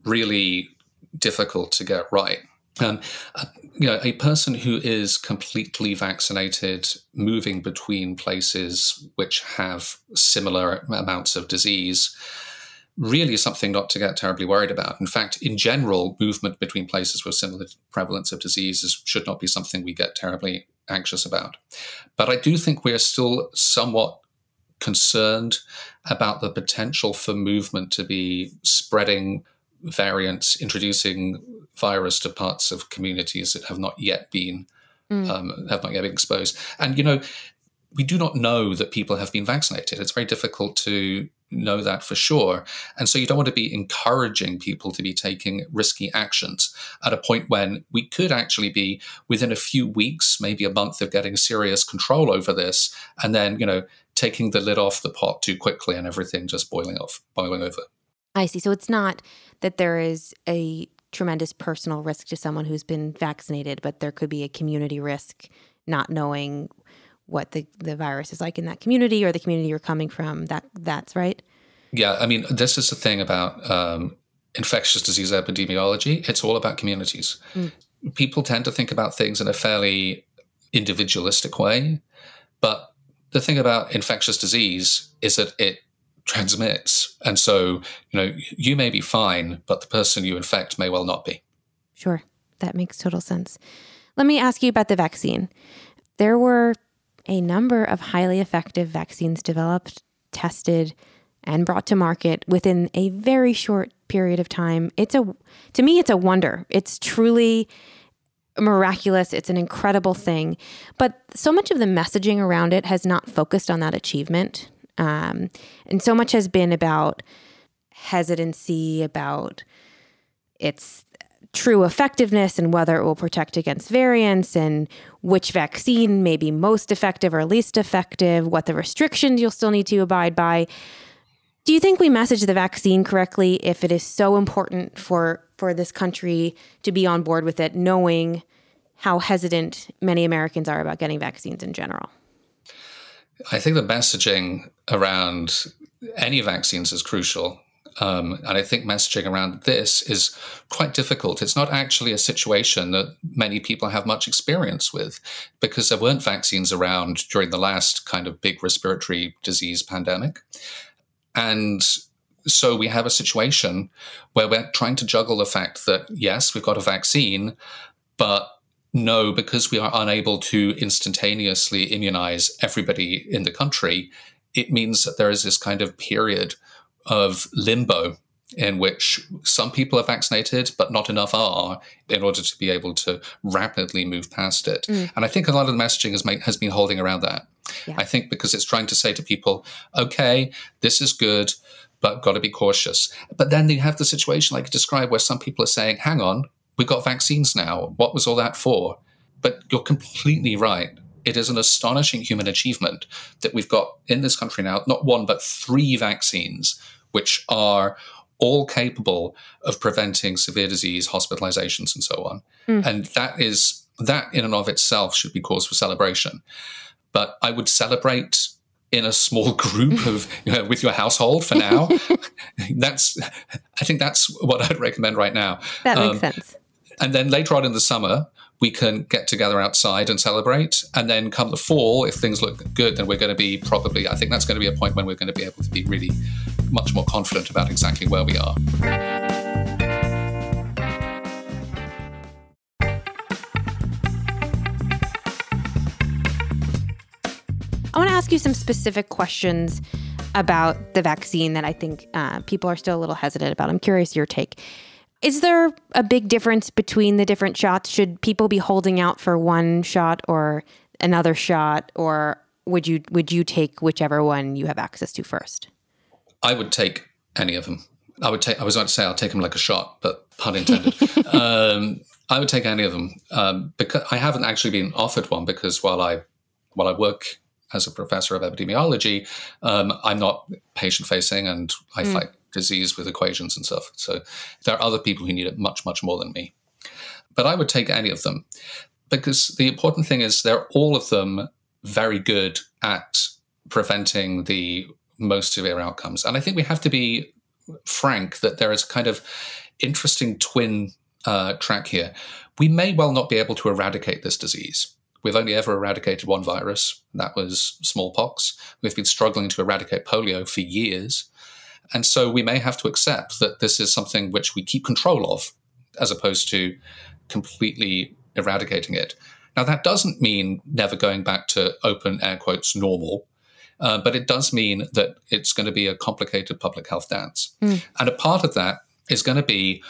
really difficult to get right. Um, uh, you know, a person who is completely vaccinated, moving between places which have similar amounts of disease, really is something not to get terribly worried about. In fact, in general, movement between places with similar prevalence of diseases should not be something we get terribly anxious about. But I do think we are still somewhat concerned about the potential for movement to be spreading variants, introducing virus to parts of communities that have not yet been mm. um, have not yet been exposed. And you know, we do not know that people have been vaccinated. It's very difficult to know that for sure. And so you don't want to be encouraging people to be taking risky actions at a point when we could actually be within a few weeks, maybe a month of getting serious control over this, and then, you know, taking the lid off the pot too quickly and everything just boiling off, boiling over. I see. So it's not that there is a tremendous personal risk to someone who's been vaccinated, but there could be a community risk not knowing what the, the virus is like in that community or the community you're coming from. That that's right. Yeah, I mean, this is the thing about um, infectious disease epidemiology. It's all about communities. Mm. People tend to think about things in a fairly individualistic way, but the thing about infectious disease is that it transmits. And so, you know, you may be fine, but the person you infect may well not be. Sure. That makes total sense. Let me ask you about the vaccine. There were a number of highly effective vaccines developed, tested, and brought to market within a very short period of time. It's a to me it's a wonder. It's truly miraculous. It's an incredible thing. But so much of the messaging around it has not focused on that achievement. Um, and so much has been about hesitancy, about its true effectiveness and whether it will protect against variants and which vaccine may be most effective or least effective, what the restrictions you'll still need to abide by. Do you think we message the vaccine correctly if it is so important for for this country to be on board with it, knowing how hesitant many Americans are about getting vaccines in general? I think the messaging around any vaccines is crucial. Um, and I think messaging around this is quite difficult. It's not actually a situation that many people have much experience with because there weren't vaccines around during the last kind of big respiratory disease pandemic. And so we have a situation where we're trying to juggle the fact that, yes, we've got a vaccine, but no, because we are unable to instantaneously immunize everybody in the country, it means that there is this kind of period of limbo in which some people are vaccinated, but not enough are in order to be able to rapidly move past it. Mm. And I think a lot of the messaging has, made, has been holding around that. Yeah. I think because it's trying to say to people, okay, this is good, but got to be cautious. But then you have the situation like you described where some people are saying, hang on, we got vaccines now. What was all that for? But you're completely right. It is an astonishing human achievement that we've got in this country now, not one, but three vaccines, which are all capable of preventing severe disease, hospitalizations, and so on. Mm. And that is that in and of itself should be cause for celebration. But I would celebrate in a small <laughs> group of you know, with your household for now. <laughs> that's I think that's what I'd recommend right now. That makes um, sense. And then later on in the summer, we can get together outside and celebrate. And then come the fall, if things look good, then we're going to be probably, I think that's going to be a point when we're going to be able to be really much more confident about exactly where we are. I want to ask you some specific questions about the vaccine that I think uh, people are still a little hesitant about. I'm curious your take. Is there a big difference between the different shots? Should people be holding out for one shot or another shot, or would you would you take whichever one you have access to first? I would take any of them. I would take. I was going to say I'll take them like a shot, but pun intended. <laughs> um, I would take any of them um, because I haven't actually been offered one because while I while I work as a professor of epidemiology, um, I'm not patient facing and I mm. fight disease with equations and stuff. So there are other people who need it much, much more than me. But I would take any of them because the important thing is they're all of them very good at preventing the most severe outcomes. And I think we have to be frank that there is a kind of interesting twin uh, track here. We may well not be able to eradicate this disease. We've only ever eradicated one virus, that was smallpox. We've been struggling to eradicate polio for years. And so we may have to accept that this is something which we keep control of, as opposed to completely eradicating it. Now, that doesn't mean never going back to open air quotes normal, uh, but it does mean that it's going to be a complicated public health dance. Mm. And a part of that is going to be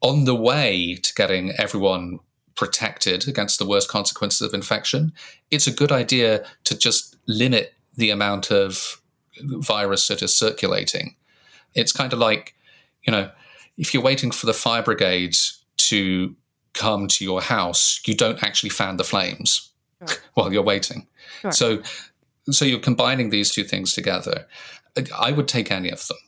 on the way to getting everyone protected against the worst consequences of infection, it's a good idea to just limit the amount of virus that is circulating. It's kind of like, you know, if you're waiting for the fire brigade to come to your house, you don't actually fan the flames sure. <laughs> while you're waiting. Sure. So, so you're combining these two things together. I would take any of them.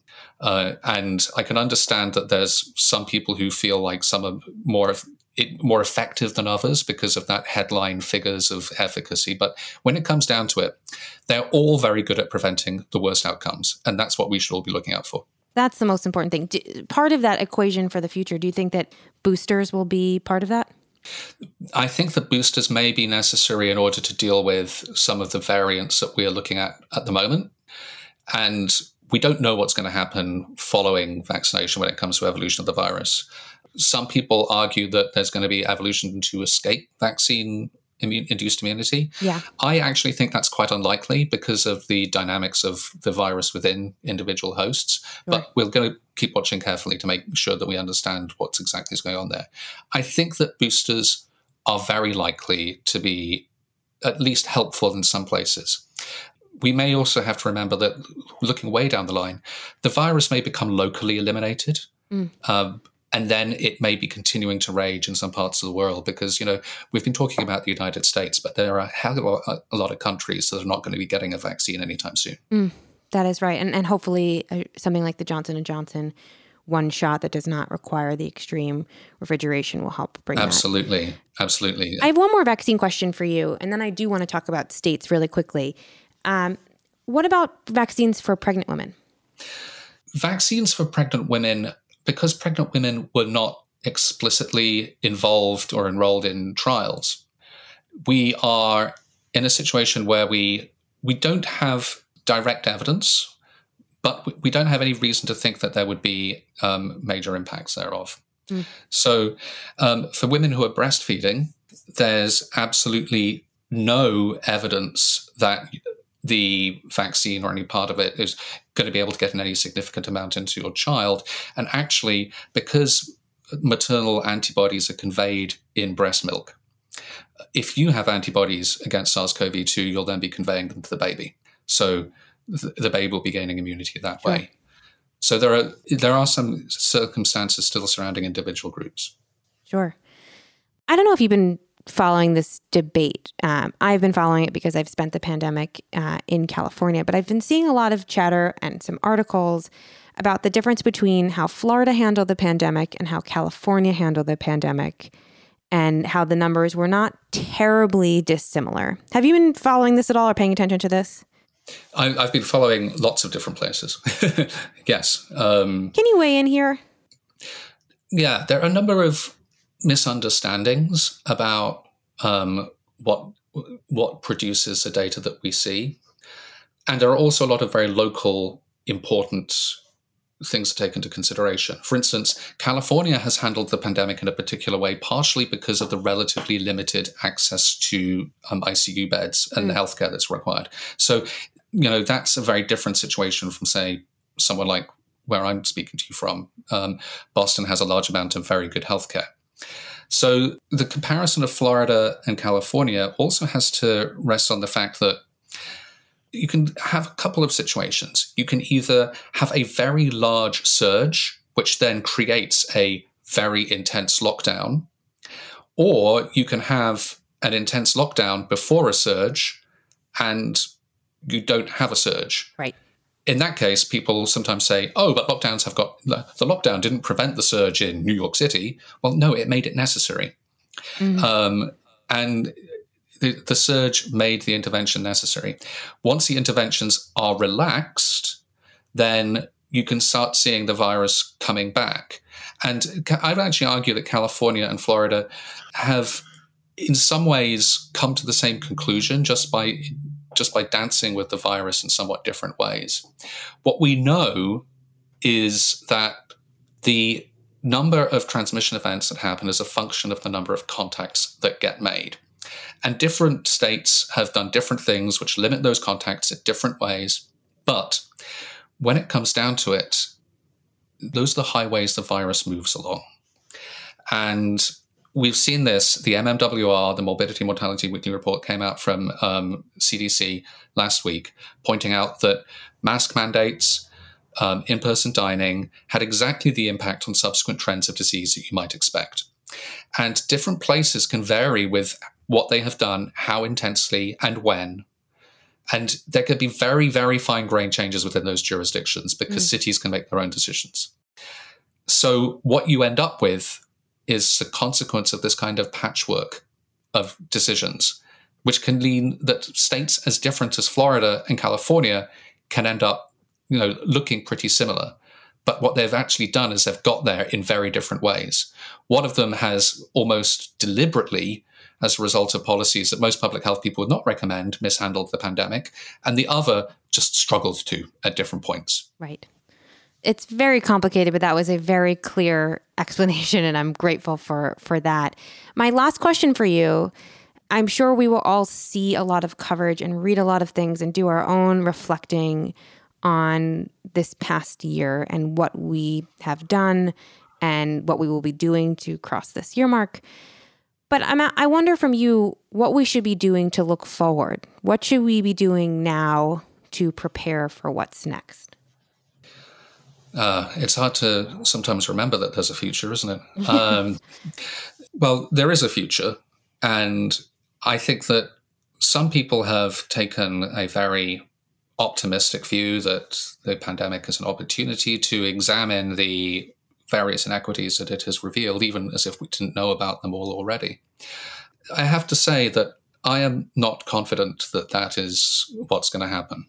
Uh, and I can understand that there's some people who feel like some are more it, more effective than others because of that headline figures of efficacy. But when it comes down to it, they're all very good at preventing the worst outcomes. And that's what we should all be looking out for. That's the most important thing. Do, part of that equation for the future, do you think that boosters will be part of that? I think that boosters may be necessary in order to deal with some of the variants that we are looking at at the moment. And we don't know what's going to happen following vaccination when it comes to evolution of the virus some people argue that there's going to be evolution to escape vaccine immune, induced immunity. Yeah. I actually think that's quite unlikely because of the dynamics of the virus within individual hosts. Right. But we're going to keep watching carefully to make sure that we understand what's exactly going on there. I think that boosters are very likely to be at least helpful in some places. We may also have to remember that looking way down the line, the virus may become locally eliminated. Mm. Um, and then it may be continuing to rage in some parts of the world because you know we've been talking about the United States, but there are a lot of countries that are not going to be getting a vaccine anytime soon. Mm, that is right, and and hopefully uh, something like the Johnson and Johnson one shot that does not require the extreme refrigeration will help bring absolutely that. absolutely i have one more vaccine question for you and then i do want to talk about states really quickly um, what about vaccines for pregnant women vaccines for pregnant women because pregnant women were not explicitly involved or enrolled in trials, we are in a situation where we we don't have direct evidence, but we don't have any reason to think that there would be um, major impacts thereof. Mm. So, um, for women who are breastfeeding, there's absolutely no evidence that the vaccine or any part of it is going to be able to get in any significant amount into your child. And actually, because maternal antibodies are conveyed in breast milk, if you have antibodies against SARS CoV 2, you'll then be conveying them to the baby. So the baby will be gaining immunity that sure. way. So there are there are some circumstances still surrounding individual groups. Sure. I don't know if you've been following this debate. Um, I've been following it because I've spent the pandemic uh, in California, but I've been seeing a lot of chatter and some articles about the difference between how Florida handled the pandemic and how California handled the pandemic, and how the numbers were not terribly dissimilar. Have you been following this at all or paying attention to this? I, have been following lots of different places. <laughs> yes. Um, Can you weigh in here? Yeah, there are a number of misunderstandings about um, what what produces the data that we see, and there are also a lot of very local important things to take into consideration. For instance, California has handled the pandemic in a particular way, partially because of the relatively limited access to um, ICU beds and mm. the healthcare that's required. So, you know, that's a very different situation from, say, someone like where I'm speaking to you from. Um, Boston has a large amount of very good healthcare. So the comparison of Florida and California also has to rest on the fact that you can have a couple of situations. You can either have a very large surge, which then creates a very intense lockdown, or you can have an intense lockdown before a surge and you don't have a surge. Right in that case, people sometimes say, oh, but lockdowns have got the, lockdown didn't prevent the surge in New York City. Well, no, it made it necessary. Mm-hmm. Um, and the, the surge made the intervention necessary. Once the interventions are relaxed, then you can start seeing the virus coming back. And I'd actually argue that California and Florida have, in some ways, come to the same conclusion just by just by dancing with the virus in somewhat different ways. What we know is that the number of transmission events that happen is a function of the number of contacts that get made. And different states have done different things which limit those contacts in different ways. But when it comes down to it, those are the highways the virus moves along. And we've seen this. The MMWR, the Morbidity Mortality Weekly Report, came out from um, CDC last week, pointing out that mask mandates, um, in person dining had exactly the impact on subsequent trends of disease that you might expect. And different places can vary with what they have done, how intensely, and when. And there could be very, very fine grained changes within those jurisdictions because mm. cities can make their own decisions. So, what you end up with is the consequence of this kind of patchwork of decisions, which can mean that states as different as Florida and California can end up, you know, looking pretty similar. But what they've actually done is they've got there in very different ways. One of them has almost deliberately, as a result of policies that most public health people would not recommend, mishandled the pandemic, and the other just struggled to at different points. Right it's very complicated, but that was a very clear <laughs> explanation, and I'm grateful for for that. My last question for you. I'm sure we will all see a lot of coverage and read a lot of things and do our own reflecting on this past year and what we have done and what we will be doing to cross this year mark. But I'm, I wonder from you what we should be doing to look forward. What should we be doing now to prepare for what's next? Uh, it's hard to sometimes remember that there's a future, isn't it? <laughs> Um, well, there is a future. And I think that some people have taken a very optimistic view that the pandemic is an opportunity to examine the various inequities that it has revealed, even as if we didn't know about them all already. I have to say that I am not confident that that is what's going to happen.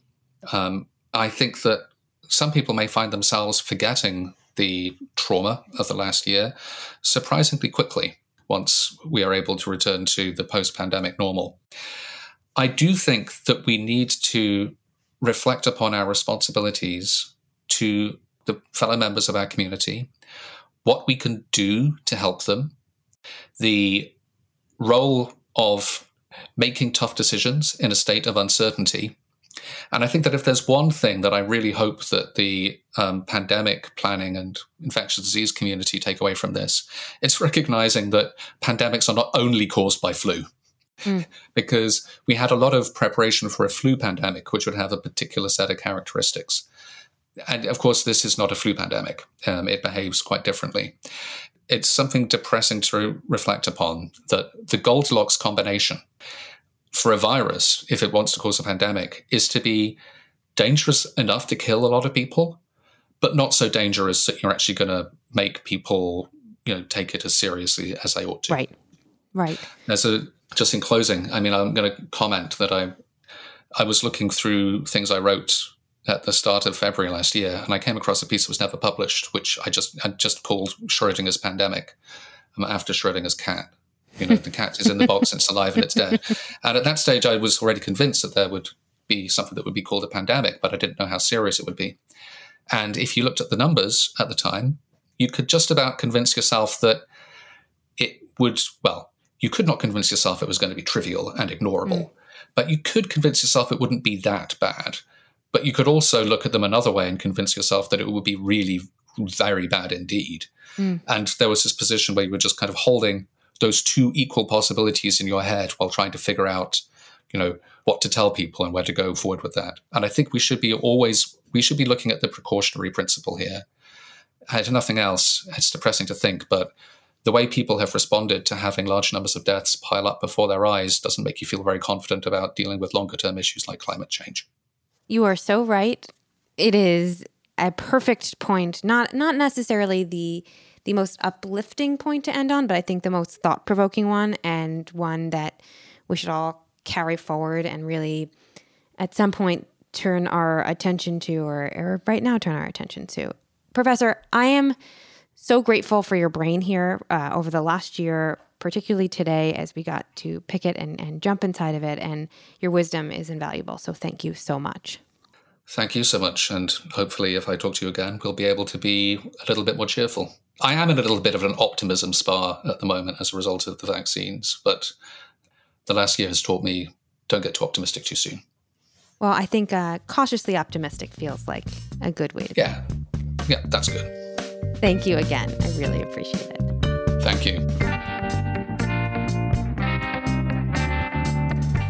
Um, I think that some people may find themselves forgetting the trauma of the last year surprisingly quickly once we are able to return to the post pandemic normal. I do think that we need to reflect upon our responsibilities to the fellow members of our community, what we can do to help them, the role of making tough decisions in a state of uncertainty. And I think that if there's one thing that I really hope that the um, pandemic planning and infectious disease community take away from this, it's recognizing that pandemics are not only caused by flu. Mm. <laughs> Because we had a lot of preparation for a flu pandemic, which would have a particular set of characteristics. And of course, this is not a flu pandemic. Um, it behaves quite differently. It's something depressing to reflect upon that the Goldilocks combination for a virus, if it wants to cause a pandemic, is to be dangerous enough to kill a lot of people, but not so dangerous that you're actually going to make people, you know, take it as seriously as they ought to. Right. Right. There's a just in closing, I mean, I'm going to comment that I I was looking through things I wrote at the start of February last year, and I came across a piece that was never published, which I just I just called Schrodinger's pandemic um, after Schrodinger's cat. You know, the cat is in the box, and it's alive, and it's dead. <laughs> And at that stage, I was already convinced that there would be something that would be called a pandemic, but I didn't know how serious it would be. And if you looked at the numbers at the time, you could just about convince yourself that it would, well, you could not convince yourself it was going to be trivial and ignorable, mm. but you could convince yourself it wouldn't be that bad. But you could also look at them another way and convince yourself that it would be really very bad indeed. Mm. And there was this position where you were just kind of holding those two equal possibilities in your head while trying to figure out, you know, what to tell people and where to go forward with that. And I think we should be always we should be looking at the precautionary principle here. Uh, and nothing else. It's depressing to think, but the way people have responded to having large numbers of deaths pile up before their eyes doesn't make you feel very confident about dealing with longer term issues like climate change. You are so right. It is a perfect point, not not necessarily the the most uplifting point to end on, but I think the most thought provoking one and one that we should all carry forward and really at some point turn our attention to or, or right now turn our attention to. Professor, I am so grateful for your brain here uh, over the last year, particularly today as we got to pick it and, and jump inside of it. And your wisdom is invaluable. So thank you so much. Thank you so much. And hopefully, if I talk to you again, we'll be able to be a little bit more cheerful. I am in a little bit of an optimism spa at the moment as a result of the vaccines, but the last year has taught me don't get too optimistic too soon. Well, I think uh, cautiously optimistic feels like a good way to Yeah. Yeah, that's good. Thank you again. I really appreciate it. Thank you.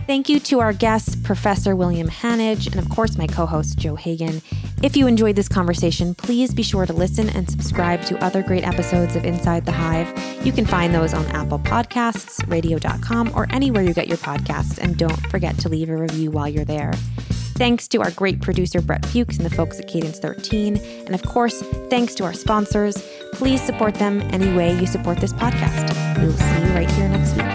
Thank you to our guests, Professor William Hanage, and of course, my co host, Joe Hagan. If you enjoyed this conversation, please be sure to listen and subscribe to other great episodes of Inside the Hive. You can find those on Apple Podcasts, radio.com, or anywhere you get your podcasts. And don't forget to leave a review while you're there. Thanks to our great producer, Brett Fuchs, and the folks at Cadence 13. And of course, thanks to our sponsors. Please support them any way you support this podcast. We will see you right here next week.